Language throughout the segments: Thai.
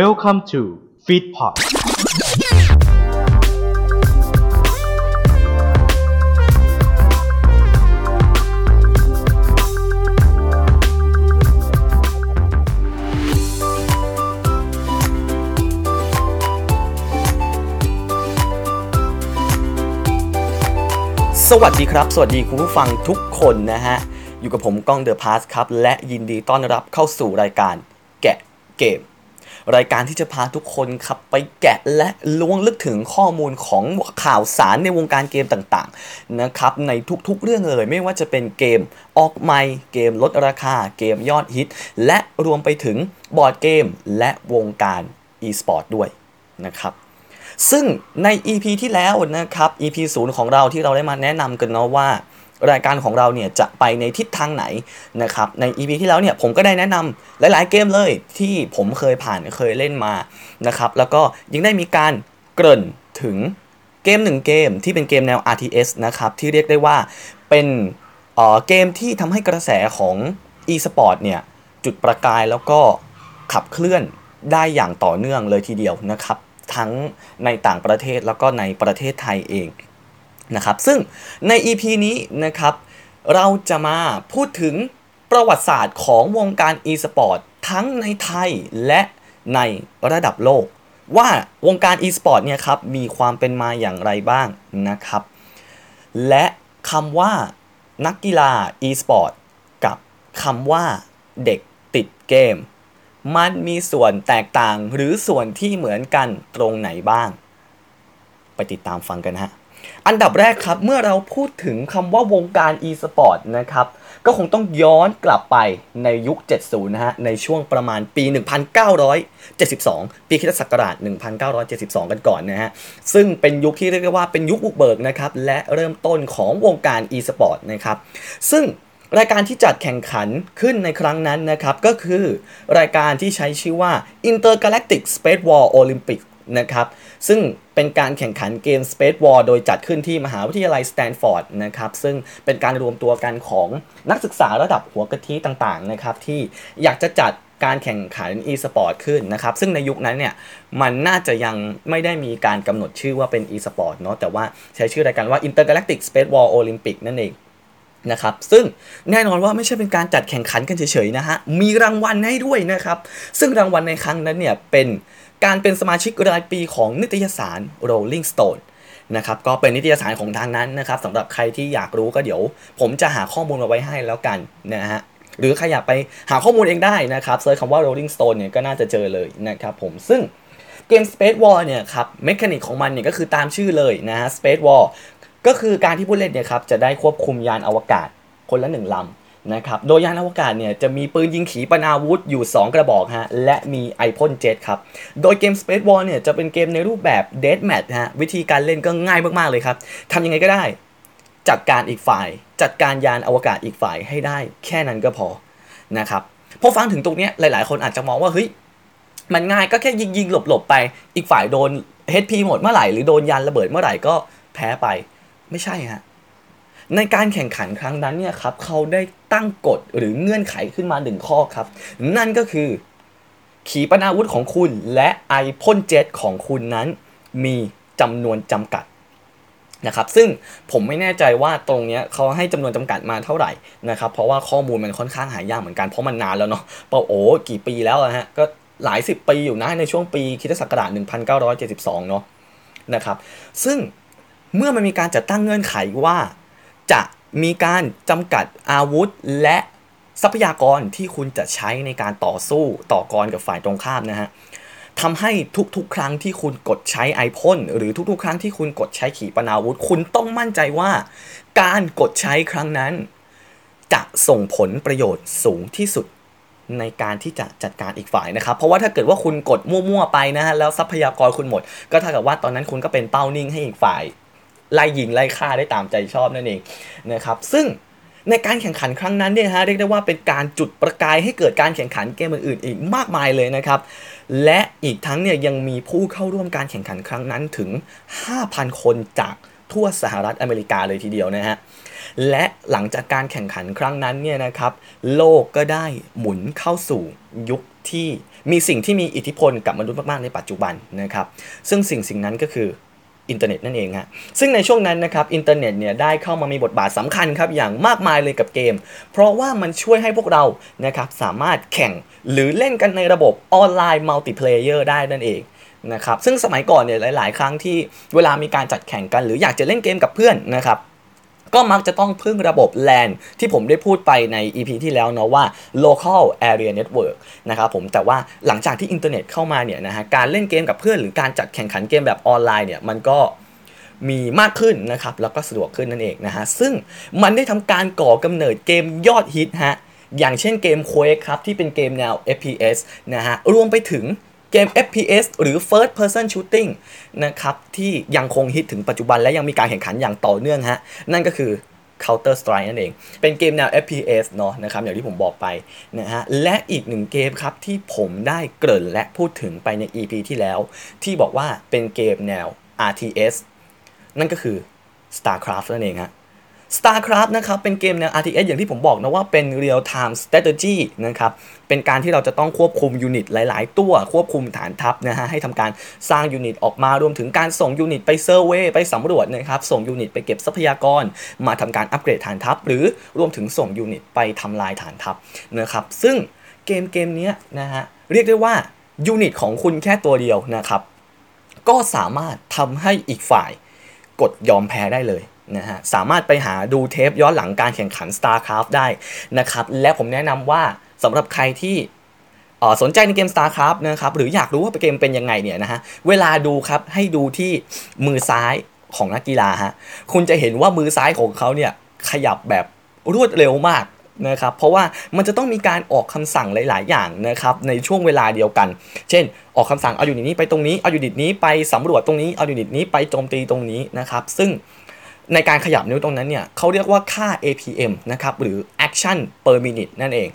Welcome to Feedpot สวัสดีครับ สวัสดีคุณผู้ฟังทุกคนนะฮะ อยู่กับผมก้องเดอะพาสครับ และยินดีต้อนรับเข้าสู่รายการแกะเกม รายการที่จะพาทุกคนขับไปแกะและล้วงลึกถึงข้อมูลของข่าวสารในวงการเกมต่างๆนะครับในทุกๆเรื่องเลย ไม่ว่าจะเป็นเกมออกใหม่เกมลดราคาเกมยอดฮิต และรวมไปถึงบอร์ดเกมและวงการ e-sport ด้วยนะครับซึ่งใน EP ที่แล้วนะครับ EP 0 ของเราที่เราได้มาแนะนำกันเนาะว่า รายการของเราเนี่ยจะไปในทิศทางไหนนะครับใน EP ที่แล้วเนี่ยผมก็ได้แนะนำหลายๆเกมเลยที่ผมเคยผ่านเคยเล่นมานะครับแล้วก็ยังได้มีการเกริ่นถึงเกมหนึ่งเกมที่เป็นเกมแนว RTS นะครับที่เรียกได้ว่าเป็นเอ่อเกมที่ทำให้กระแสของ e-sport เนี่ยจุดประกายแล้วก็ขับเคลื่อนได้อย่างต่อเนื่องเลยทีเดียวนะครับ ทั้งในต่างประเทศแล้วก็ในประเทศไทยเอง นะครับซึ่งใน EP นี้นะครับเราจะมาพูดถึงประวัติศาสตร์ของวงการ e-sport ทั้งในไทยและในระดับโลก ว่าวงการ e-sport เนี่ยครับมีความเป็นมาอย่างไรบ้างนะครับ และคำว่านักกีฬา e-sport กับคำว่าเด็กติดเกม มันมีส่วนแตกต่างหรือส่วนที่เหมือนกันตรงไหนบ้าง ไปติดตามฟังกันฮะ อันดับแรกครับ เมื่อเราพูดถึงคำว่าวงการ e-sport นะครับ ก็คงต้องย้อนกลับไปในยุค 70 นะฮะ ในช่วงประมาณปี 1972 ปีคริสตศักราช 1972 กันก่อนนะฮะ ซึ่งเป็นยุคที่เรียกว่าเป็นยุคบุกเบิกนะครับ และเริ่มต้นของวงการ e-sport นะครับ ซึ่งรายการที่จัดแข่งขันขึ้นในครั้งนั้นนะครับ ก็คือรายการที่ใช้ชื่อว่า Intergalactic Space War Olympic นะครับซึ่งเป็นการแข่งขันเกม Space War โดยจัดขึ้นที่มหาวิทยาลัยสแตนฟอร์ดนะครับซึ่งเป็นการรวมตัวกันของนักศึกษาระดับหัวกะทิต่างๆนะครับที่อยากจะจัดการแข่งขัน e-sport ขึ้นนะครับซึ่งในยุคนั้นเนี่ยมันน่าจะยังไม่ได้มีการกำหนดชื่อว่าเป็น e-sport เนาะแต่ว่าใช้ชื่อรายการว่า Intergalactic Space War Olympic นั่นเองนะครับซึ่งแน่นอนว่าไม่ใช่เป็นการจัดแข่งขันกันเฉยๆนะฮะมีรางวัลให้ด้วยนะครับซึ่งรางวัลในครั้งนั้นเนี่ยเป็น การเป็นสมาชิกรายปีของนิตยสาร Rolling Stone นะครับก็เป็นนิตยสารของทางนั้นนะครับสำหรับใครที่อยากรู้ก็เดี๋ยว ผมจะหาข้อมูลมาไว้ให้แล้วกันนะฮะหรือใครอยากไปหาข้อมูลเองได้นะครับ search คำว่า Rolling Stone เนี่ยก็น่าจะเจอเลยนะครับผมซึ่งเกม Space War เนี่ยครับ mechanic ของมันเนี่ยก็คือตามชื่อเลยนะฮะ Space War ก็คือการที่ผู้เล่นเนี่ยครับจะได้ควบคุมยานอวกาศคนละหนึ่งลำ นะครับ โดยยานอวกาศเนี่ยจะมีปืนยิงขีปนาวุธอยู่ 2 กระบอกฮะ และมีไอพ่นเจ็ตครับ โดยเกม Space War เนี่ยจะเป็นเกมในรูปแบบ Death Match ฮะ วิธีการเล่นก็ง่ายมาก ๆ เลยครับ ทำยังไงก็ได้ จัดการอีกฝ่าย จัดการยานอวกาศอีกฝ่ายให้ได้ แค่นั้นก็พอ นะครับ พอฟังถึงตรงนี้หลาย ๆ คนอาจจะมองว่า เฮ้ย มันง่ายก็แค่ยิงยิงหลบหลบไป อีกฝ่ายโดน HP หมดเมื่อไหร่ หรือโดนยานระเบิดเมื่อไหร่ก็แพ้ไป ไม่ใช่ฮะ ในการแข่งขันครั้งนั้นเนี่ยครับเขาได้ตั้งกฎหรือเงื่อนไขขึ้นมาหนึ่งข้อครับ นั่นก็คือ ขีปนาวุธของคุณและไอพ่นเจ็ตของคุณนั้นมีจำนวนจำกัดนะครับซึ่งผมไม่แน่ใจว่าตรงเนี้ยเขาให้จำนวนจำกัดมาเท่าไหร่นะครับเพราะว่าข้อมูลมันค่อนข้างหายากเหมือนกันเพราะมันนานแล้วเนาะเปาโอ้กี่ปีแล้วอะฮะก็หลายสิบปีอยู่นะในช่วงปีคริศักราช1972 เนาะนะครับซึ่งเมื่อมันมีการจัดตั้งเงื่อนไขว่า จะมีการจำกัดอาวุธและทรัพยากรที่คุณจะใช้ในการต่อสู้ต่อกรกับฝ่ายตรงข้ามนะฮะทำให้ทุกๆ ครั้งที่คุณกดใช้ไอพ่นหรือทุกๆ ครั้งที่คุณกดใช้ขีปนาวุธ คุณต้องมั่นใจว่า การกดใช้ครั้งนั้น จะส่งผลประโยชน์สูงที่สุดในการที่จะจัดการอีกฝ่ายนะครับ เพราะว่าถ้าเกิดว่าคุณกดมั่วๆไปนะฮะแล้วทรัพยากรคุณหมด ก็เท่ากับว่าตอนนั้นคุณก็เป็นเป้านิ่งให้อีกฝ่าย ไล่ยิงไล่ฆ่าได้ตามใจชอบนั่นเองนะครับซึ่งในการแข่งขันครั้งนั้นเนี่ยฮะเรียกได้ว่าเป็นการจุดประกายให้เกิดการแข่งขันเกมอื่นๆอีกมากมายเลยนะครับ และอีกทั้งเนี่ยยังมีผู้เข้าร่วมการแข่งขันครั้งนั้นถึง 5,000 คนจากทั่วสหรัฐอเมริกาเลยทีเดียวนะฮะและหลังจากการแข่งขันครั้งนั้นเนี่ยนะครับ โลกก็ได้หมุนเข้าสู่ยุคที่มีสิ่งที่มีอิทธิพลกับมนุษย์มากๆในปัจจุบันนะครับ ซึ่งสิ่งสิ่งนั้นก็คือ อินเทอร์เน็ตนั่นเองฮะซึ่งในช่วงนั้นนะครับอินเทอร์เน็ตเนี่ยได้เข้ามามีบทบาทสำคัญครับอย่างมากมายเลยกับเกม เพราะว่ามันช่วยให้พวกเรานะครับสามารถแข่งหรือเล่นกันในระบบออนไลน์ multiplayer ได้นั่นเองนะครับซึ่งสมัยก่อนเนี่ยหลาย ๆ ครั้งที่เวลามีการจัดแข่งกัน หรืออยากจะเล่นเกมกับเพื่อนนะครับ ก็มักจะต้องพึ่งระบบ LAN ที่ผมได้พูดไปใน EP ที่แล้วเนาะว่า local area network นะครับผมแต่ว่าหลังจากที่อินเทอร์เน็ตเข้ามาเนี่ยนะฮะการเล่นเกมกับเพื่อนหรือการจัดแข่งขันเกมแบบออนไลน์เนี่ยมันก็มีมากขึ้นนะครับแล้วก็สะดวกขึ้นนั่นเองนะฮะซึ่งมันได้ทำการก่อกำเนิดเกมยอดฮิตฮะอย่างเช่นเกม Quake ครับที่เป็นเกมแนว FPS นะฮะรวมไปถึง เกม FPS หรือ First Person Shooting นะครับที่ยังคงฮิตถึงปัจจุบันและยังมีการแข่งขันอย่างต่อเนื่องฮะนั่นก็คือ Counter Strike นั่นเอง เป็นเกมแนว FPS เนาะนะครับอย่างที่ผมบอกไปนะฮะและอีกหนึ่งเกมครับที่ผมได้เกริ่นและพูดถึงไปใน EP ที่แล้ว ที่บอกว่าเป็นเกมแนว RTS นั่นก็คือ StarCraft นั่นเองฮะ StarCraft นะครับเป็นเกมแนว RTS อย่างที่ผมบอกนะว่าเป็น Real Time Strategy นะครับเป็นการที่เราจะต้องควบคุม unit หลาย ๆ ตัวควบคุมฐานทัพนะฮะให้ทำการสร้าง unit ออกมารวมถึงการส่ง unit ไป survey ไปสำรวจนะครับส่ง unit ไปเก็บทรัพยากร มาทำการอัปเกรดฐานทัพ หรือรวมถึงส่ง unit ไปทำลายฐานทัพนะครับซึ่งเกมเกมนี้นะฮะเรียกได้ว่า unit ของคุณแค่ตัวเดียวนะครับก็สามารถทำให้อีกฝ่ายกดยอมแพ้ได้เลย นะฮะสามารถไปหาดูเทปย้อนหลังการแข่งขัน StarCraft ได้นะครับและผมแนะนำว่าสำหรับใครที่สนใจในเกม StarCraft นะครับหรืออยากรู้ว่าเกมเป็นยังไงเนี่ยนะฮะเวลาดูครับให้ดูที่มือซ้ายของนักกีฬาฮะคุณจะเห็นว่ามือซ้ายของเขาเนี่ยขยับแบบรวดเร็วมากนะครับเพราะว่ามันจะต้องมีการออกคำสั่งหลาย ๆ อย่างนะครับในช่วงเวลาเดียวกัน เช่น ออกคำสั่งเอาอยูนิตนี้ไปตรงนี้เอาอยู่นิตนี้ไปสำรวจตรงนี้เอาอยู่นิตนี้ไปโจมตีตรงนี้นะครับซึ่ง ในการขยับนิ้วตรงนั้นเนี่ยเขาเรียกว่าค่า APM นะครับหรือ action per minute นั่นเอง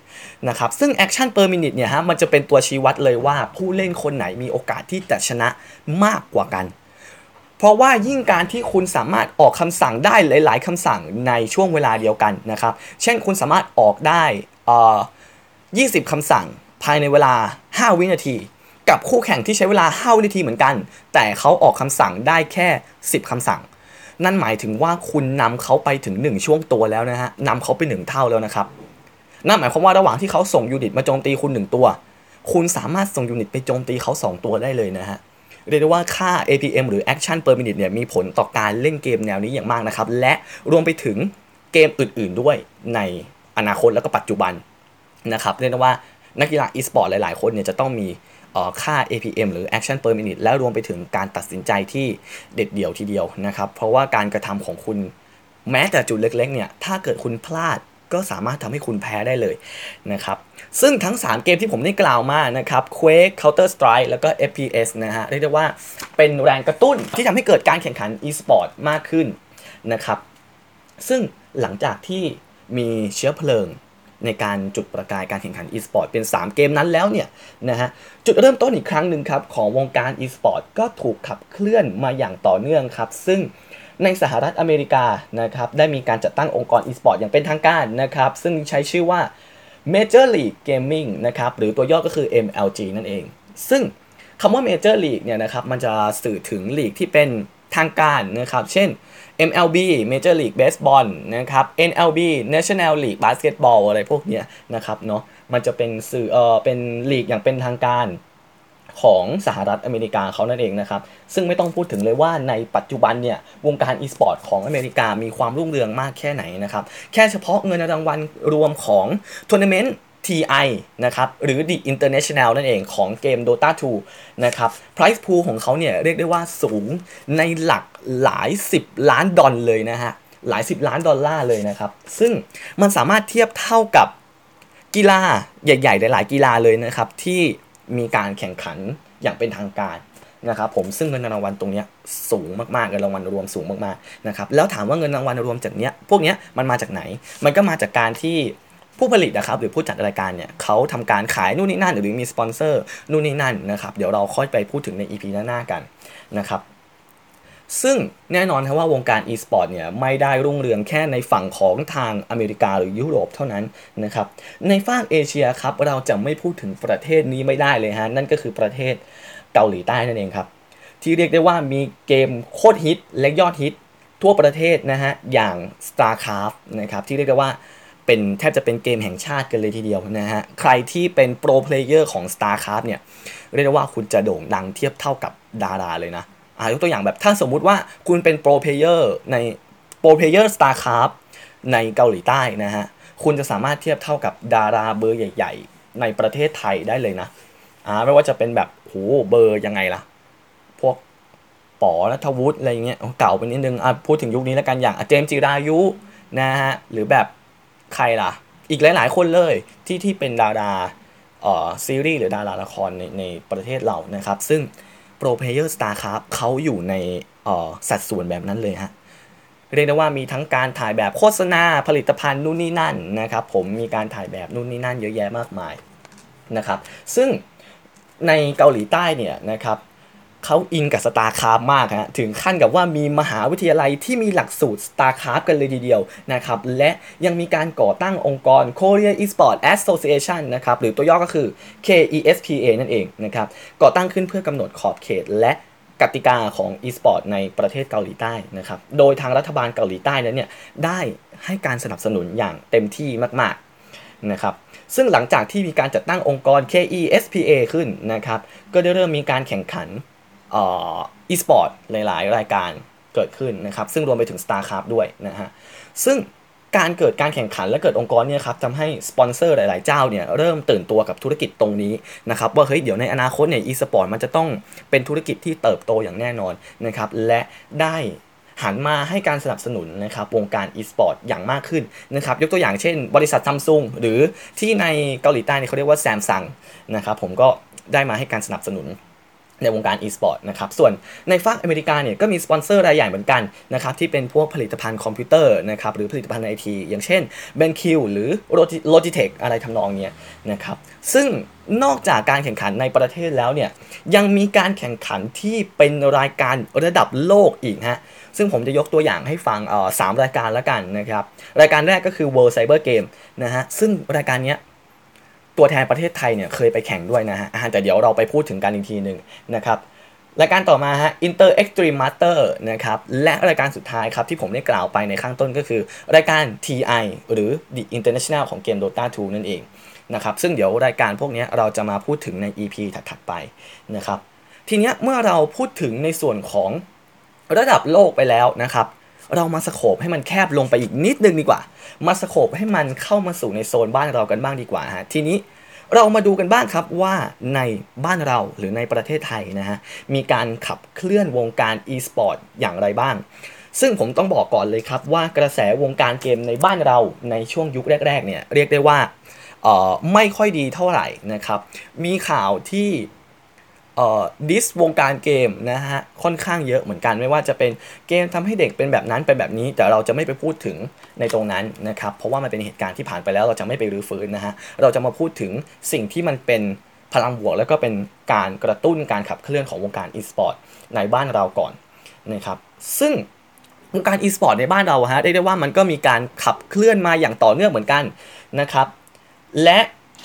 นะครับซึ่ง action per minute เนี่ยฮะมันจะเป็นตัวชี้วัดเลยว่าผู้เล่นคนไหนมีโอกาสที่จะชนะมากกว่ากัน เพราะว่ายิ่งการที่คุณสามารถออกคำสั่งได้หลาย ๆคำสั่งในช่วงเวลาเดียวกันนะครับ เช่นคุณสามารถออกได้เอ่อ20คำสั่งภายในเวลา 5 วินาที กับคู่แข่งที่ใช้เวลา 5 วินาทีเหมือนกัน แต่เขาออกคำสั่งได้แค่ 10คำสั่ง นั่นหมายถึงว่าคุณนำเขาไปถึง 1 ช่วงตัวแล้วนะฮะนำเขาไป 1 เท่าแล้วนะครับ นั่นหมายความว่าระหว่างที่เขาส่งยูนิตมาโจมตีคุณ 1 ตัว คุณสามารถส่งยูนิตไปโจมตีเขา 2 ตัวได้เลยนะฮะเรียกได้ว่าค่า APM หรือ Action per minute เนี่ยมีผลต่อการเล่นเกมแนวนี้อย่างมากนะครับ และรวมไปถึงเกมอื่น ๆ ด้วยในอนาคตแล้วก็ปัจจุบันนะครับเรียกได้ว่านักกีฬา e-sport หลาย ๆ คนเนี่ยจะต้องมี ค่า APM หรือ Action per minute และรวมไปถึงการตัดสินใจที่เด็ดเดี่ยวทีเดียวนะครับ เพราะว่าการกระทำของคุณแม้แต่จุดเล็กๆเนี่ย ถ้าเกิดคุณพลาดก็สามารถทำให้คุณแพ้ได้เลยนะครับ ซึ่งทั้ง 3 เกมที่ผมได้กล่าวมานะครับ Quake Counter Strike แล้วก็ FPS นะฮะ เรียกได้ว่าเป็นแรงกระตุ้นที่ทำให้เกิดการแข่งขัน e-sport มากขึ้นนะครับ ซึ่งหลังจากที่มีเชื้อเพลิง ในการจุดประกายการแข่งขัน e-sport เป็น 3 เกมนั้นแล้วเนี่ยนะฮะจุดเริ่มต้นอีกครั้งหนึ่งครับของวงการ e-sport ก็ถูกขับเคลื่อนมาอย่างต่อเนื่องครับ ซึ่งในสหรัฐอเมริกานะครับได้มีการจัดตั้งองค์กร e-sport อย่างเป็นทางการนะครับซึ่งใช้ชื่อว่า Major League Gaming นะครับหรือตัวย่อก็คือ MLG นั่นเอง ซึ่งคำว่า Major League เนี่ยนะครับมันจะสื่อถึงลีกที่เป็น ทางการนะครับ เช่น MLB Major League Baseball นะครับ NLB National League Basketball อะไรพวกเนี้ยนะครับเนาะ มันจะเป็นสื่อเออเป็นลีกอย่างเป็นทางการของสหรัฐอเมริกาเขานั่นเองนะครับ ซึ่งไม่ต้องพูดถึงเลยว่าในปัจจุบันเนี่ย วงการ e-sport ของอเมริกามีความรุ่งเรืองมากแค่ไหนนะครับ แค่เฉพาะเงินรางวัลรวมของทัวร์นาเมนต์ TI นะครับหรือ The International นั่นเองของเกม Dota 2 นะครับ Price pool ของเขาเนี่ยเรียกได้ว่าสูงในหลักหลาย 10 ล้านดอลเลยนะฮะ หลาย 10 ล้านดอลลาร์เลยนะครับ ซึ่งมันสามารถเทียบเท่ากับกีฬาใหญ่ๆ หลายๆ กีฬาเลยนะครับ ที่มีการแข่งขันอย่างเป็นทางการนะครับผมซึ่งเงินรางวัลตรงนี้สูงมากๆเงินรางวัลรวมสูงมากๆนะครับแล้วถามว่าเงินรางวัลรวมจากเนี้ยพวกเนี้ยมันมาจากไหน มันก็มาจากการที่ ผู้ผลิตนะครับหรือผู้จัดรายการเนี่ยเขาทำการขายนู่นนี่นั่น หรือมีสปอนเซอร์นู่นนี่นั่นนะครับเดี๋ยวเราค่อยไปพูดถึงใน EP หน้าๆกันนะครับซึ่งแน่นอนครับว่าวงการ e-sport เนี่ยไม่ได้รุ่งเรืองแค่ในฝั่งของทางอเมริกาหรือยุโรปเท่านั้นนะครับในฝั่งเอเชียครับเราจะไม่พูดถึงประเทศนี้ไม่ได้เลยฮะนั่นก็คือประเทศเกาหลีใต้นั่นเองครับที่เรียกได้ว่ามีเกมโคตรฮิตและยอดฮิตทั่วประเทศนะฮะอย่าง StarCraft นะครับที่เรียกได้ว่า เป็นแทบจะเป็นเกมแห่งชาติกันเลยทีเดียวนะฮะ ใครที่เป็น pro player ของ StarCraft เนี่ย เรียกได้ว่าคุณจะโด่งดังเทียบเท่ากับดาราเลยนะอ่ายกตัวอย่างแบบถ้าสมมุติว่าคุณเป็นโปรเพลเยอร์ในโปรเพลเยอร์ StarCraft ในเกาหลีใต้นะฮะ คุณจะสามารถเทียบเท่ากับดาราเบอร์ใหญ่ ๆ ในประเทศไทยได้เลยนะอ่าไม่ว่าจะเป็นแบบโหเบอร์ยังไงล่ะ พวกป๋อณัฐวุฒิอะไรเงี้ยเก่าไปนิดนึงอะพูดถึงยุคนี้แล้วกันอย่างเจมส์จิรายุนะฮะหรือแบบ ใครล่ะ อีกหลาย ๆ คนเลยที่ที่เป็นดาราเอ่อซีรีส์หรือดาราละครในในประเทศเรานะครับ ซึ่ง pro player StarCraft เขาอยู่ในเอ่อสัดส่วนแบบนั้นเลยฮะเรียกได้ว่ามีทั้งการถ่ายแบบโฆษณาผลิตภัณฑ์นู่นนี่นั่นนะครับ ผมมีการถ่ายแบบนู่นนี่นั่นเยอะแยะมากมายนะครับ ซึ่งในเกาหลีใต้เนี่ยนะครับ เขาอินกับ StarCraft มากฮะถึงขั้นกับว่ามีมหาวิทยาลัยที่มีหลักสูตร StarCraft กันเลยทีเดียวนะครับและยังมีการก่อตั้งองค์กร Korea Esport Association นะครับหรือตัวย่อก็คือ KESPA นั่นเองนะครับก่อตั้งขึ้นเพื่อกำหนดขอบเขตและกติกาของ e-sport ในประเทศเกาหลีใต้นะครับ โดยทางรัฐบาลเกาหลีใต้นั้นเนี่ยได้ให้การสนับสนุนอย่างเต็มที่มากๆนะครับ ซึ่งหลังจากที่มีการจัดตั้งองค์กร KESPA ขึ้นนะครับ ก็ได้เริ่มมีการแข่งขัน อ่อ e-sport หลาย ๆ รายการเกิดขึ้นนะครับ ซึ่งรวมไปถึง StarCraft ด้วยนะฮะ ซึ่งการเกิดการแข่งขันและเกิดองค์กรเนี่ยครับทำให้สปอนเซอร์หลาย ๆ เจ้าเนี่ยเริ่มตื่นตัวกับธุรกิจตรงนี้นะครับว่าเฮ้ยเดี๋ยวในอนาคตเนี่ย e-sport มันจะต้องเป็นธุรกิจที่เติบโตอย่างแน่นอนนะครับและได้หันมาให้การสนับสนุนนะครับวงการ e-sport อย่างมากขึ้นนะครับยกตัวอย่างเช่น บริษัทซัมซุงหรือที่ในเกาหลีใต้เนี่ยเขาเรียกว่าแซมซังนะครับผมก็ได้มาให้การสนับสนุน ในวงการ e-sport นะครับ ส่วนในฝั่งอเมริกาเนี่ยก็มีสปอนเซอร์รายใหญ่เหมือนกันนะครับที่เป็นพวกผลิตภัณฑ์คอมพิวเตอร์นะครับหรือผลิตภัณฑ์ไอทีอย่างเช่น BenQ หรือ Logitech อะไรทำนองนี้นะครับซึ่งนอกจากการแข่งขันในประเทศแล้วเนี่ยยังมีการแข่งขันที่เป็นรายการระดับโลกอีกฮะซึ่งผมจะยกตัวอย่างให้ฟังสามรายการแล้วกันนะครับรายการแรกก็คือ World Cyber Game นะฮะซึ่งรายการเนี้ย ตัวแทนประเทศไทยเนี่ยเคยไปแข่งด้วยนะฮะแต่เดี๋ยวเราไปพูดถึงกันอีกทีหนึ่งนะครับรายการต่อมาฮะ Inter Extreme Master นะครับ และรายการสุดท้ายครับที่ผมได้กล่าวไปในข้างต้นก็คือ รายการ TI หรือ The International ของเกม Dota 2 นั่นเองนะครับ ซึ่งเดี๋ยวรายการพวกนี้เราจะมาพูดถึงใน EP ถัดๆไปนะครับ ทีนี้เมื่อเราพูดถึงในส่วนของระดับโลกไปแล้วนะครับ เรามาสโคบให้มันแคบลงไปอีกนิดนึงดีกว่า มาสโคบให้มันเข้ามาสู่ในโซนบ้านเรากันบ้างดีกว่าฮะทีนี้เรามาดูกันบ้างครับว่าในบ้านเราหรือในประเทศไทยนะฮะมีการขับเคลื่อนวงการ e-sport อย่างไรบ้าง ซึ่งผมต้องบอกก่อนเลยครับว่ากระแสวงการเกมในบ้านเราในช่วงยุคแรกๆเนี่ยเรียกได้ว่าไม่ค่อยดีเท่าไหร่นะครับ มีข่าวที่ ดิสวงการเกมนะฮะค่อนข้างเยอะเหมือนกันไม่ว่าจะเป็นเกมทำให้เด็กเป็นแบบนั้นเป็นแบบนี้ แต่เราจะไม่ไปพูดถึงในตรงนั้นนะครับเพราะว่ามันเป็นเหตุการณ์ที่ผ่านไปแล้วเราจะไม่ไปรื้อฟื้นนะฮะเราจะมาพูดถึงสิ่งที่มันเป็นพลังบวก แล้วก็เป็นการกระตุ้นการขับเคลื่อนของวงการ e-sport ในบ้านเราก่อนนะครับซึ่งวงการ e-sport ในบ้านเราฮะเรียกได้ว่ามันก็มีการขับเคลื่อนมาอย่างต่อเนื่องเหมือนกันนะครับและ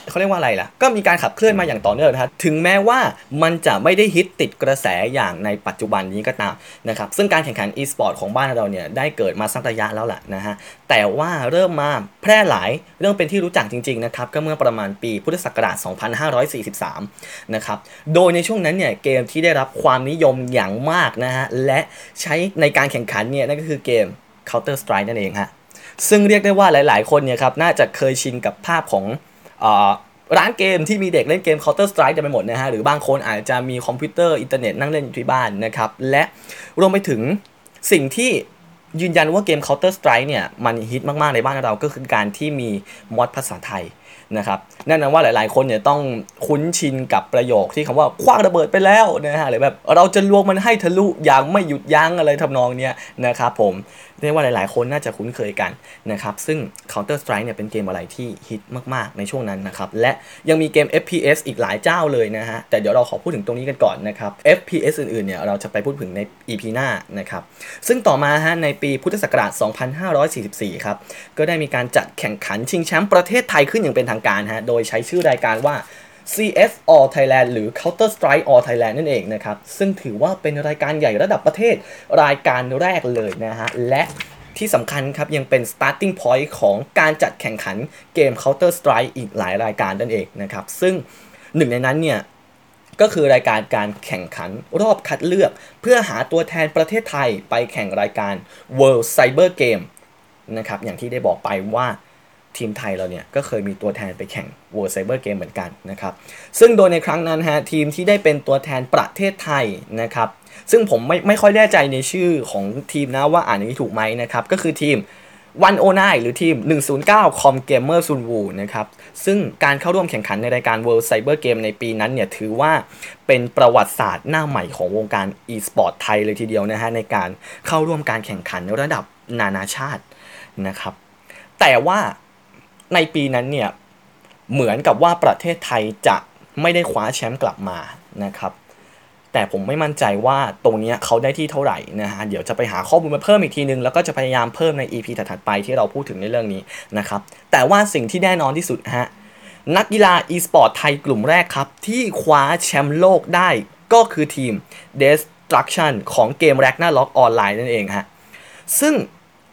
เขาเรียกว่าอะไรล่ะ ก็มีการขับเคลื่อนมาอย่างต่อเนื่องนะครับถึงแม้ว่ามันจะไม่ได้ฮิตติดกระแสอย่างในปัจจุบันนี้ก็ตามนะครับ ซึ่งการแข่งขัน e-sport ของบ้านเราเนี่ยได้เกิดมาสักระยะแล้วแหละนะฮะ แต่ว่าเริ่มมาแพร่หลายเรื่องเป็นที่รู้จักจริงๆนะครับ ก็เมื่อประมาณปีพุทธศักราช 2543 นะครับ โดยในช่วงนั้นเนี่ยเกมที่ได้รับความนิยมอย่างมากนะฮะ และใช้ในการแข่งขันเนี่ยนั่นก็คือเกม Counter Strike นั่นเองฮะ ซึ่งเรียกได้ว่าหลายๆ คนเนี่ยครับน่าจะเคยชินกับภาพของ ร้านเกมที่มีเด็กเล่นเกม Counter Strike เต็มไปหมดนะฮะ หรือบางคนอาจจะมีคอมพิวเตอร์อินเทอร์เน็ตนั่งเล่นอยู่ที่บ้านนะครับ และรวมไปถึงสิ่งที่ยืนยันว่าเกม Counter Strike เนี่ย มันฮิตมาก ๆ ในบ้านเราก็คือการที่มี mod ภาษาไทยนะครับแน่นอนว่าหลาย ๆ คนเนี่ยต้องคุ้นชินกับประโยคที่คำว่าขว้างระเบิดไปแล้วนะฮะหรือแบบเราจะลวงมันให้ทะลุอย่างไม่หยุดยั้งอะไรทำนองเนี้ยนะครับผมเรียกว่าหลาย ๆ คนน่าจะคุ้นเคยกันนะครับซึ่ง Counter Strike เนี่ยเป็นเกมอะไรที่ฮิตมาก ๆ ในช่วงนั้นนะครับและยังมีเกม FPS อีกหลายเจ้าเลยนะฮะแต่เดี๋ยวเราขอพูดถึงตรงนี้กันก่อนนะครับ FPS อื่น ๆ เนี่ยเราจะไปพูดถึงใน EP หน้านะครับซึ่งต่อมาฮะในปีพุทธศักราช 2544 ครับก็ได้มีการจัดแข่งขันชิงแชมป์ประเทศไทยขึ้นอย่างเป็นทางการฮะโดยใช้ชื่อรายการว่า CS All Thailand หรือ Counter Strike All Thailand นั่นเองนะครับ ซึ่งถือว่าเป็นรายการใหญ่ระดับประเทศรายการแรกเลยนะฮะ และที่สำคัญครับ ยังเป็น starting point ของการจัดแข่งขันเกม Counter Strike อีกหลายรายการนั่นเองนะครับ ซึ่งหนึ่งในนั้นเนี่ยก็คือรายการการแข่งขันรอบคัดเลือก เพื่อหาตัวแทนประเทศไทยไปแข่งรายการ World Cyber Game นะครับอย่างที่ได้บอกไปว่า ทีมไทยเราเนี่ยก็เคยมีตัวแทนไปแข่ง World Cyber Game เหมือนกันนะครับ ซึ่งโดยในครั้งนั้นฮะทีมที่ได้เป็นตัวแทนประเทศไทยนะครับ ซึ่งผมไม่ไม่ค่อยแน่ใจในชื่อของทีมนะว่าอ่านอย่างนี้ถูกไหมนะครับ ก็คือทีม109หรือทีม 109 Com Gamer s u n w o นะครับ ซึ่งการเข้าร่วมแข่งขันในรายการ World Cyber Game ในปีนั้นเนี่ยถือว่าเป็นประวัติศาสตร์หน้าใหม่ของวงการ e-sport ไทยเลยทีเดียวนะฮะ ในการเข้าร่วมการแข่งขันระดับนานาชาตินะครับ แต่ว่า ในปีนั้นเนี่ยเหมือนกับว่าประเทศไทยจะไม่ได้คว้าแชมป์กลับมานะครับ แต่ผมไม่มั่นใจว่าตรงนี้เขาได้ที่เท่าไหร่นะฮะเดี๋ยวจะไปหาข้อมูลมาเพิ่มอีกทีนึง แล้วก็จะพยายามเพิ่มใน EP ถัดๆไปที่เราพูดถึงในเรื่องนี้นะครับ แต่ว่าสิ่งที่แน่นอนที่สุดฮะนักกีฬา e-sport ไทยกลุ่มแรกครับ ที่คว้าแชมป์โลกได้ก็คือทีม Destruction ของเกม Ragnarok ออนไลน์นั่นเองฮะซึ่ง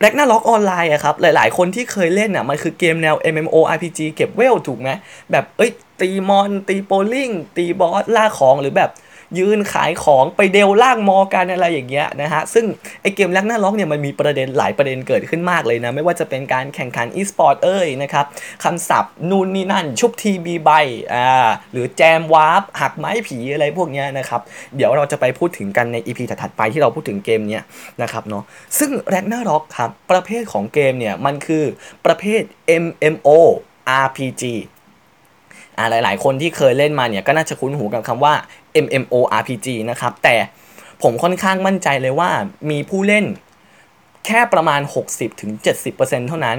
แร็กนาล็อกออนไลน์อะครับ หลาย ๆ คนที่เคยเล่นอะมันคือเกมแนว MMO RPG เก็บเวลถูกไหมแบบ เอ้ย ตีมอน ตีโปริงตีบอส ล่าของหรือแบบ ยืนขายของไปเดลล่างมอกันอะไรอย่างเงี้ยนะฮะ ซึ่งไอเกม Ragnarok เนี่ยมันมีประเด็นหลายประเด็นเกิดขึ้นมากเลยนะ ไม่ว่าจะเป็นการแข่งขันอีสปอร์ตเอ้ยนะครับคำศัพท์นู่นนี่นั่น ชุบทีบีใบอ่าหรือแจมวาร์ปหักไม้ผีอะไรพวกเนี้ยนะครับเดี๋ยวเราจะไปพูดถึงกันใน EP ถัดๆไปที่เราพูดถึงเกมเนี้ยนะครับเนาะซึ่ง Ragnarok ครับประเภทของเกมเนี่ยมันคือประเภท MMO RPG อ่าหลาย ๆ คนที่เคยเล่นมาเนี่ยก็น่าจะคุ้นหูกับคำว่า MMORPG นะครับแต่ผมค่อนข้างมั่นใจเลยว่ามีผู้เล่นแค่ประมาณ 60-70%เท่านั้น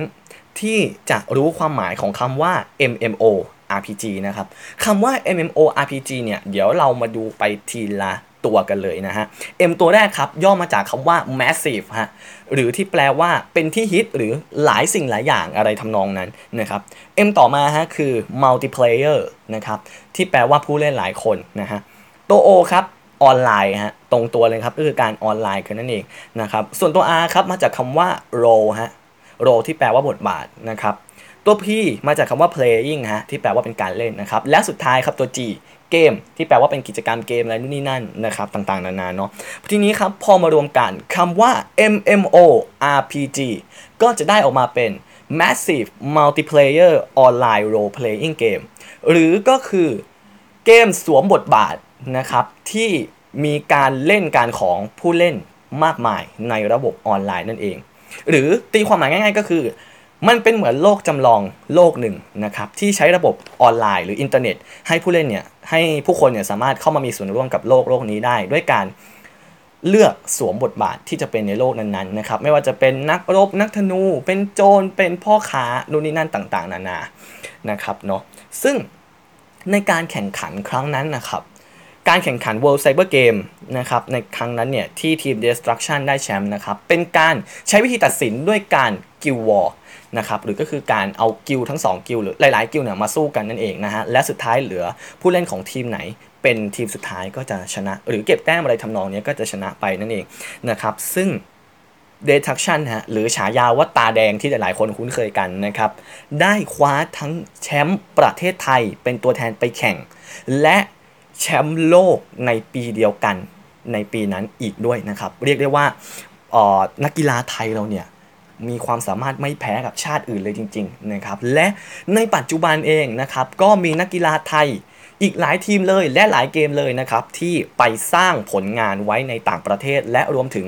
ที่จะรู้ความหมายของคำว่า MMORPG นะครับคำว่า MMORPG เนี่ย เดี๋ยวเรามาดูไปทีละ ตัวกันเลยนะฮะ M ตัวแรกครับย่อมาจากคำว่า massive ฮะหรือที่แปลว่าเป็นที่ฮิตหรือหลายสิ่งหลายอย่างอะไรทำนองนั้นนะครับ M ต่อมาฮะคือ multiplayer นะครับที่แปลว่าผู้เล่นหลายคนนะฮะตัว O ครับออนไลน์ฮะตรงตัวเลยครับก็คือการออนไลน์คือนั่นเองนะครับส่วนตัว R ครับมาจากคำว่า role ฮะ role ที่แปลว่าบทบาทนะครับตัว P มาจากคำว่า playing ฮะที่แปลว่าเป็นการเล่นนะครับและสุดท้ายครับตัว G เกม ที่แปลว่าเป็นกิจกรรมเกมอะไรนู่นนี่นั่นนะครับต่างๆ นานาเนาะทีนี้ครับพอมารวมกันคำว่า MMO RPG ก็จะได้ออกมาเป็น Massive Multiplayer Online Role Playing Game หรือก็คือเกมสวมบทบาทนะครับที่มีการเล่นการของผู้เล่นมากมายในระบบออนไลน์นั่นเอง หรือตีความหมายง่ายๆก็คือ มันเป็นเหมือนโลกจำลองโลกหนึ่งนะครับที่ใช้ระบบออนไลน์หรืออินเทอร์เน็ต ให้ผู้เล่นเนี่ยให้ผู้คนเนี่ยสามารถเข้ามามีส่วนร่วมกับโลกโลกนี้ได้ ด้วยการเลือกสวมบทบาทที่จะเป็นในโลกนั้นๆนะครับไม่ว่าจะเป็นนักรบนักธนู เป็นโจรเป็นพ่อค้านู่นนี่นั่นต่างๆ นานานะครับเนาะซึ่งในการแข่งขันครั้งนั้นนะครับการแข่งขัน World Cyber Game นะครับในครั้งนั้นเนี่ยที่ทีม Destruction ได้แชมป์นะครับเป็นการใช้วิธีตัดสินด้วยการ Guild War นะครับหรือก็คือการเอากิลด์ทั้ง 2 กิลด์หรือหลาย ๆ กิลด์เนี่ยมาสู้กันนั่นเองนะฮะและสุดท้ายเหลือผู้เล่นของทีมไหนเป็นทีมสุดท้ายก็จะชนะ หรือเก็บแต้มอะไรทำนองนี้ก็จะชนะไปนั่นเองนะครับซึ่ง Destruction ฮะหรือฉายาว่าตาแดงที่หลายๆคนคุ้นเคยกันนะครับได้คว้าทั้งแชมป์ประเทศไทยเป็นตัวแทนไปแข่ง และแชมป์โลกในปีเดียวกันในปีนั้นอีกด้วยนะครับ เรียกได้ว่านักกีฬาไทยเราเนี่ย มีความสามารถไม่แพ้กับชาติอื่นเลยจริงๆนะครับและในปัจจุบันเองนะครับก็มีนักกีฬาไทยอีกหลายทีมเลยและหลายเกมเลยนะครับที่ไปสร้างผลงานไว้ในต่างประเทศ และรวมถึง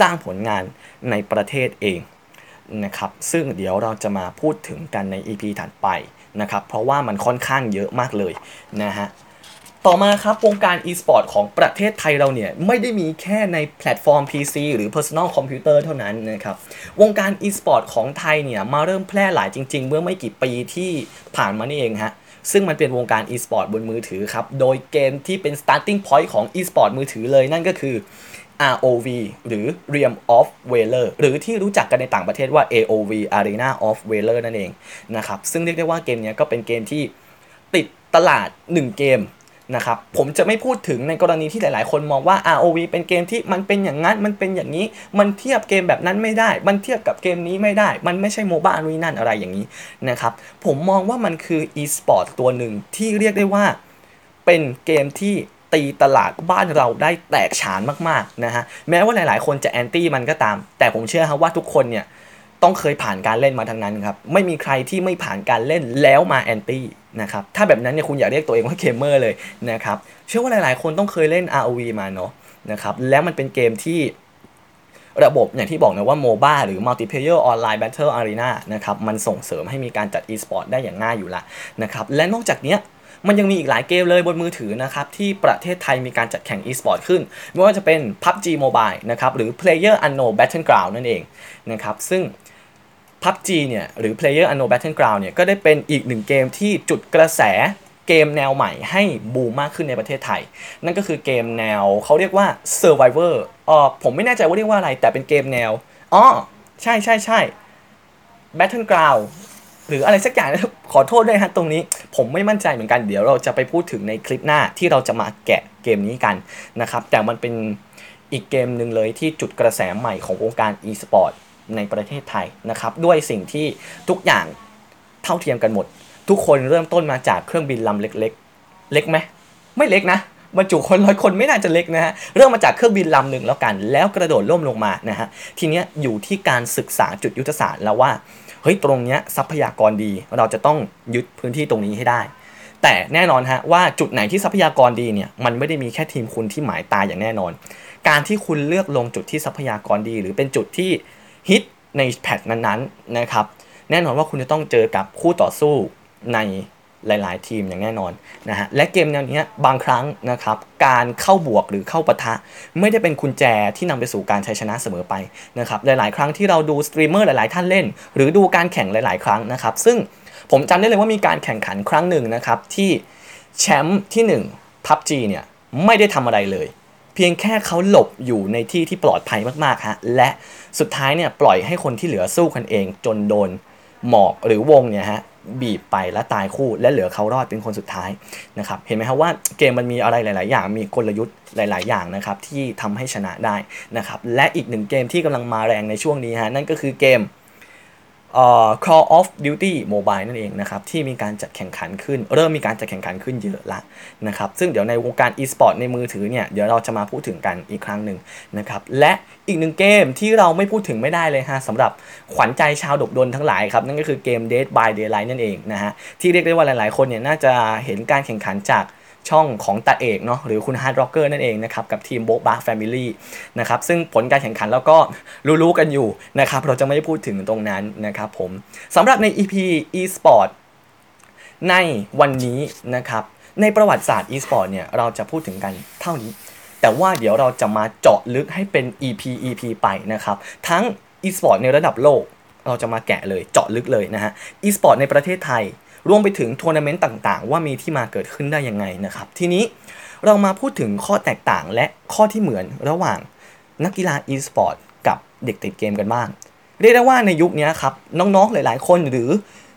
สร้างผลงานในประเทศเองนะครับซึ่งเดี๋ยวเราจะมาพูดถึงกันใน EP ถัดไปนะครับเพราะว่ามันค่อนข้างเยอะมากเลยนะฮะ ต่อมาครับวงการ e-sport ของประเทศไทยเราเนี่ย ไม่ได้มีแค่ในแพลตฟอร์ม PC หรือ Personal Computer เท่านั้นนะครับ วงการ e-sport ของไทยเนี่ย มาเริ่มแพร่หลายจริง ๆ เมื่อไม่กี่ปีที่ผ่านมานี่เองฮะซึ่งมันเป็นวงการ e-sport บนมือถือครับ โดยเกมที่เป็น starting point ของ e-sport มือถือเลยนั่นก็คือ ROV หรือ Realm of Valor หรือที่รู้จักกันในต่างประเทศว่า AOV Arena of Valor นั่นเองนะครับ ซึ่งเรียกได้ว่าเกมนี้ก็เป็นเกมที่ติดตลาด 1 เกม นะครับผมจะไม่พูดถึงในกรณีที่หลาย ๆ คนมองว่า ROV เป็นเกมที่มันเป็นอย่างนั้น มันเป็นอย่างนี้ มันเทียบเกมแบบนั้นไม่ได้ มันเทียบกับเกมนี้ไม่ได้ มันไม่ใช่ MOBA นู่นนั่นอะไรอย่างนี้นะครับผมมองว่ามันคือ e-sport ตัวหนึ่งที่เรียกได้ว่าเป็นเกมที่ตีตลาดบ้านเราได้แตกฉานมาก ๆ นะฮะแม้ว่าหลาย ๆ คนจะแอนตี้มันก็ตาม แต่ผมเชื่อครับว่าทุกคนเนี่ย ต้องเคยผ่านการเล่นมาทั้งนั้นครับไม่มีใครที่ไม่ผ่านการเล่นแล้วมาแอนตี้นะครับถ้าแบบนั้นเนี่ยคุณอย่าเรียกตัวเองว่าเกมเมอร์เลยนะครับเชื่อว่าหลายๆ คนต้องเคยเล่น ROV มาเนาะนะครับแล้วมันเป็นเกมที่ระบบอย่างที่บอกนะว่า MOBA หรือ Multiplayer Online Battle Arena นะครับมันส่งเสริมให้มีการจัด e-sport ได้อย่างง่ายอยู่ละนะครับและนอกจากเนี้ยมันยังมีอีกหลายเกมเลยบนมือถือนะครับที่ประเทศไทยมีการจัดแข่ง e-sport ขึ้น ไม่ว่าจะเป็น PUBG Mobile นะครับหรือ Player Unknown Battleground นั่นเองนะครับซึ่ง PUBG เนี่ยหรือ Player Unknown Battleground เนี่ยก็ได้เป็นอีกหนึ่งเกมที่จุดกระแสเกมแนวใหม่ให้บูมมากขึ้นในประเทศไทย นั่นก็คือเกมแนวเขาเรียกว่า Survivor อ๋อผมไม่แน่ใจว่าเรียกว่าอะไร แต่เป็นเกมแนวอ๋อใช่ใช่ใช่ Battleground หรืออะไรสักอย่างนะขอโทษด้วยฮะตรงนี้ ผมไม่มั่นใจเหมือนกัน เดี๋ยวเราจะไปพูดถึงในคลิปหน้าที่เราจะมาแกะเกมนี้กันนะครับ แต่มันเป็นอีกเกมหนึ่งเลยที่จุดกระแสใหม่ของวงการ e-sport ในประเทศไทยนะครับ ด้วยสิ่งที่ทุกอย่างเท่าเทียมกันหมด ทุกคนเริ่มต้นมาจากเครื่องบินลำเล็กๆ เล็กไหมไม่เล็กนะบรรจุคนร้อยคนไม่น่าจะเล็กนะฮะ เริ่มมาจากเครื่องบินลำหนึ่งแล้วกัน แล้วกระโดดล่มลงมานะฮะ ทีนี้อยู่ที่การศึกษาจุดยุทธศาสตร์แล้วว่า เฮ้ยตรงเนี้ยทรัพยากรดี เราจะต้องยึดพื้นที่ตรงนี้ให้ได้ แต่แน่นอนฮะว่าจุดไหนที่ทรัพยากรดีเนี่ย มันไม่ได้มีแค่ทีมคุณที่หมายตาอย่างแน่นอน การที่คุณเลือกลงจุดที่ทรัพยากรดี หรือเป็นจุดที่ ฮิตใน patch นั้นๆนะครับแน่นอนว่าคุณจะต้องเจอกับคู่ต่อสู้ในหลาย ๆ ทีมอย่างแน่นอนนะฮะและเกมแนวนี้บางครั้งนะครับการเข้าบวกหรือเข้าปะทะ ไม่ได้เป็นกุญแจที่นำไปสู่การชัยชนะเสมอไปนะครับหลาย ๆ ครั้งที่เราดูสตรีมเมอร์หลาย ๆ ท่านเล่น หรือดูการแข่งหลาย ๆ ครั้งนะครับซึ่งผมจำได้เลยว่ามีการแข่งขันครั้งหนึ่งนะครับที่แชมป์ที่1 PUBG เนี่ยไม่ได้ทำอะไรเลย เพียงแค่เขาหลบอยู่ในที่ที่ปลอดภัยมากๆฮะและสุดท้ายเนี่ยปล่อยให้คนที่เหลือสู้กันเองจนโดนหมอกหรือวงเนี่ยฮะบีบไปและตายคู่และเหลือเขารอดเป็นคนสุดท้ายนะครับเห็นไหมครับว่าเกมมันมีอะไรหลาย ๆ อย่างมีกลยุทธ์หลาย ๆ อย่างนะครับที่ทำให้ชนะได้นะครับและอีกหนึ่งเกมที่กำลังมาแรงในช่วงนี้ฮะนั่นก็คือเกม Call of Duty Mobile นั่นเองนะครับที่มีการจัดแข่งขันขึ้น เริ่มมีการจัดแข่งขันขึ้นเยอะละนะครับซึ่งเดี๋ยวในวงการ e-sport ในมือถือเนี่ยเดี๋ยวเราจะมาพูดถึงกันอีกครั้งหนึ่งนะครับและอีกหนึ่งเกมที่เราไม่พูดถึงไม่ได้เลยฮะสำหรับขวัญใจชาวดบดนทั้งหลายครับนั่นก็คือเกม Dead by Daylight นั่นเองนะฮะที่เรียกได้ว่าหลายๆ คนเนี่ยน่าจะเห็นการแข่งขันจาก ช่องของตาเอกเนาะหรือคุณ Heartrocker นั่นเองนะครับกับทีมโบ๊ะบ๊ะแฟมิลี่นะครับซึ่งผลการแข่งขันแล้วก็รู้ๆกันอยู่นะครับเราจะไม่พูดถึงตรงนั้นนะครับผมสำหรับใน EP e-sport ในวันนี้นะครับในประวัติศาสตร์ e-sport เนี่ยเราจะพูดถึงกันเท่านี้ แต่ว่าเดี๋ยวเราจะมาเจาะลึกให้เป็น EP EP ไปนะครับทั้ง e-sport ในระดับโลก เราจะมาแกะเลยเจาะลึกเลยนะฮะ e-sport ในประเทศไทย รวมไปถึงทัวร์นาเมนต์ต่างๆ ว่ามีที่มาเกิดขึ้นได้ยังไงนะครับ ทีนี้เรามาพูดถึงข้อแตกต่างและข้อที่เหมือนระหว่างนักกีฬา e-sport กับเด็กติดเกมกันบ้าง เรียกได้ว่าในยุคนี้ครับ น้องๆหลายๆ คนหรือ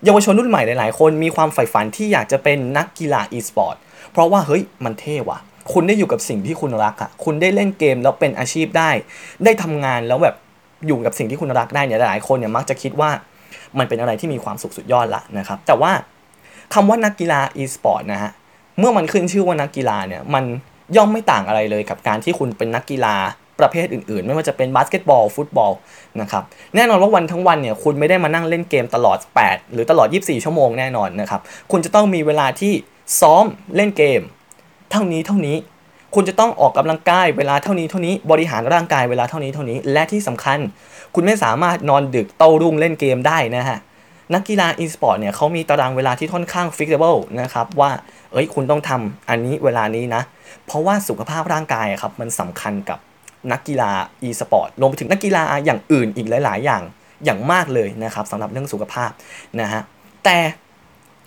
เยาวชนรุ่นใหม่หลายๆ คนมีความใฝ่ฝันที่อยากจะเป็นนักกีฬา e-sport เพราะว่าเฮ้ยมันเท่ว่ะ คุณได้อยู่กับสิ่งที่คุณรักอะ่ะ คุณได้เล่นเกมแล้วเป็นอาชีพได้ ได้ทำงานแล้วแบบอยู่กับสิ่งที่คุณรักได้เนี่ยหลายๆคนเนี่ยมักจะคิดว่ามันเป็นอะไรที่มีความสุขสุดยอดละนะครับ แต่ว่า คำว่านักกีฬา e-sport นะฮะ เมื่อมันขึ้นชื่อว่านักกีฬาเนี่ย มันย่อมไม่ต่างอะไรเลยกับการที่คุณเป็นนักกีฬาประเภทอื่นๆ ไม่ว่าจะเป็นบาสเกตบอล ฟุตบอลนะครับ แน่นอนว่าวันทั้งวันเนี่ย คุณไม่ได้มานั่งเล่นเกมตลอด 8 หรือตลอด 24 ชั่วโมงแน่นอนนะครับ คุณจะต้องมีเวลาที่ซ้อมเล่นเกม เท่านี้เท่านี้ คุณจะต้องออกกำลังกายเวลาเท่านี้เท่านี้ บริหารร่างกายเวลาเท่านี้เท่านี้ และที่สำคัญ คุณไม่สามารถนอนดึกเต้ารุ่งเล่นเกมได้นะฮะ นักกีฬา e-sport เนี่ยเขามีตารางเวลาที่ค่อนข้าง flexible นะครับว่าเอ้ยคุณต้องทำอันนี้เวลานี้นะ เพราะว่าสุขภาพร่างกายครับมันสำคัญกับนักกีฬา e-sport รวมไปถึงนักกีฬาอย่างอื่นอีกหลาย ๆ อย่างอย่างมากเลยนะครับสำหรับเรื่องสุขภาพนะฮะแต่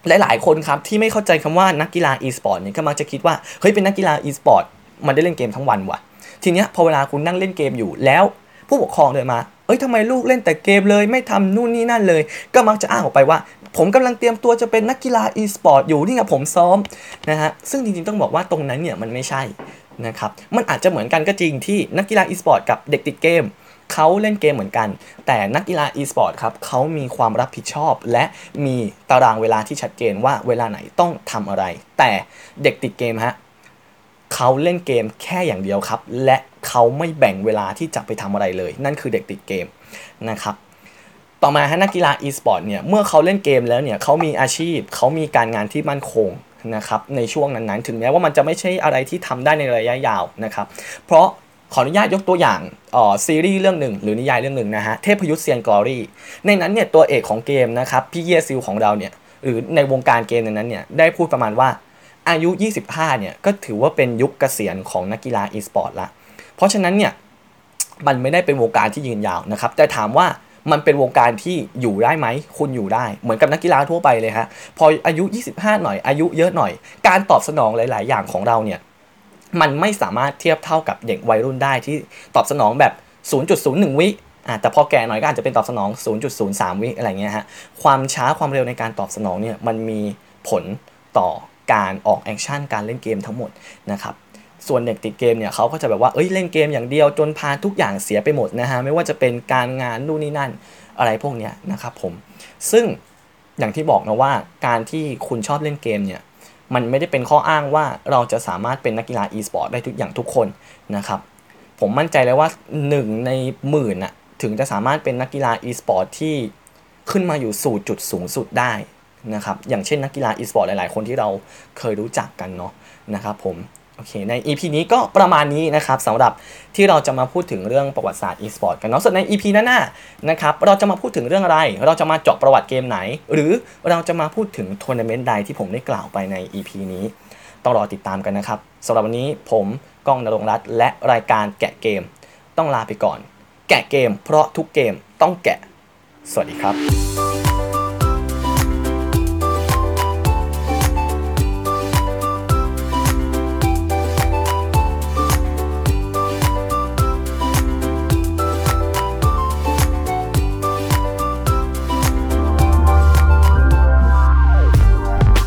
หลาย ๆ คนครับที่ไม่เข้าใจคำว่านักกีฬา e-sport เนี่ยก็มักจะคิดว่าเฮ้ยเป็นนักกีฬา e-sport มันได้เล่นเกมทั้งวันว่ะทีเนี้ยพอเวลาคุณนั่งเล่นเกมอยู่แล้ว ผู้ปกครองเดินมา เอ้ยทำไมลูกเล่นแต่เกมเลย ไม่ทำนู่นนี่นั่นเลย ก็มักจะอ้างออกไปว่า ผมกำลังเตรียมตัวจะเป็นนักกีฬา e-sport อยู่นี่ไงผมซ้อมนะฮะซึ่งจริงๆต้องบอกว่าตรงนั้นเนี่ยมันไม่ใช่นะครับมันอาจจะเหมือนกันก็จริงที่นักกีฬา e-sport กับเด็กติดเกมเขาเล่นเกมเหมือนกัน แต่นักกีฬา e-sport ครับเขามีความรับผิดชอบ และมีตารางเวลาที่ชัดเจนว่าเวลาไหนต้องทำอะไร แต่เด็กติดเกมฮะ เขาเล่นเกมแค่อย่างเดียวครับ และเขาไม่แบ่งเวลาที่จะไปทำอะไรเลย นั่นคือเด็กติดเกมนะครับต่อมาฮะนักกีฬา e-sport เนี่ยเมื่อเขาเล่นเกมแล้วเนี่ยเขามีอาชีพเขามีการงานที่มั่นคงนะครับในช่วงนั้นๆ ถึงแม้ว่ามันจะไม่ใช่อะไรที่ทำได้ในระยะยาวนะครับเพราะขออนุญาตยกตัวอย่างอ๋อซีรีส์เรื่องหนึ่งหรือนิยายเรื่องหนึ่งนะฮะเทพยุทธเซียนกอรี่ในนั้นเนี่ยตัวเอกของเกมนะครับพี่เยซิลของเราเนี่ยหรือในวงการเกมในนั้นเนี่ยได้พูดประมาณว่า อายุ 25 เนี่ยก็ถือว่าเป็นยุคเกษียณของนักกีฬา e-sport ละ เพราะฉะนั้นเนี่ยมันไม่ได้เป็นวงการที่ยืนยาวนะครับ แต่ถามว่ามันเป็นวงการที่อยู่ได้ไหม คุณอยู่ได้ เหมือนกับนักกีฬาทั่วไปเลยฮะ พออายุ 25 หน่อย อายุเยอะหน่อย การตอบสนองหลาย ๆ อย่างของเราเนี่ย มันไม่สามารถเทียบเท่ากับเด็กวัยรุ่นได้ที่ตอบสนองแบบ 0.01 วิอะแต่พอแก่หน่อยก็อาจจะเป็นตอบสนอง 0.03 วิอะไรเงี้ยฮะ ความช้าความเร็วในการตอบสนองเนี่ย มันมีผลต่อ การออกแอคชั่นการเล่นเกมทั้งหมดนะครับส่วนเด็กติดเกมเนี่ยเขาก็จะแบบว่าเอ้ยเล่นเกมอย่างเดียวจนพาทุกอย่างเสียไปหมดนะฮะไม่ว่าจะเป็นการงานนู่นนี่นั่นอะไรพวกเนี้ยนะครับผมซึ่งอย่างที่บอกนะว่าการที่คุณชอบเล่นเกมเนี่ยมันไม่ได้เป็นข้ออ้างว่าเราจะสามารถเป็นนักกีฬา e-sport ได้ทุกอย่างทุกคนนะครับผมมั่นใจเลยว่า 1 ในหมื่นน่ะถึงจะสามารถเป็นนักกีฬา e-sport ที่ขึ้นมาอยู่สู่จุดสูงสุดได้ นะครับอย่างเช่นนักกีฬา e-sport หลาย ๆ คนที่เราเคยรู้จักกันเนาะนะครับผมโอเคใน EP นี้ก็ประมาณนี้นะครับสำหรับที่เราจะมาพูดถึงเรื่องประวัติศาสตร์ e-sport กันเนาะส่วนใน EP หน้าๆนะครับเราจะมาพูดถึงเรื่องอะไร เราจะมาเจาะประวัติเกมไหน หรือเราจะมาพูดถึงทัวร์นาเมนต์ใดที่ผมได้กล่าวไปใน EP นี้ต้องรอติดตามกันนะครับสำหรับวันนี้ผมก้องนรงรัตน์และรายการแกะเกม ต้องลาไปก่อน แกะเกม เพราะทุกเกมต้องแกะ สวัสดีครับ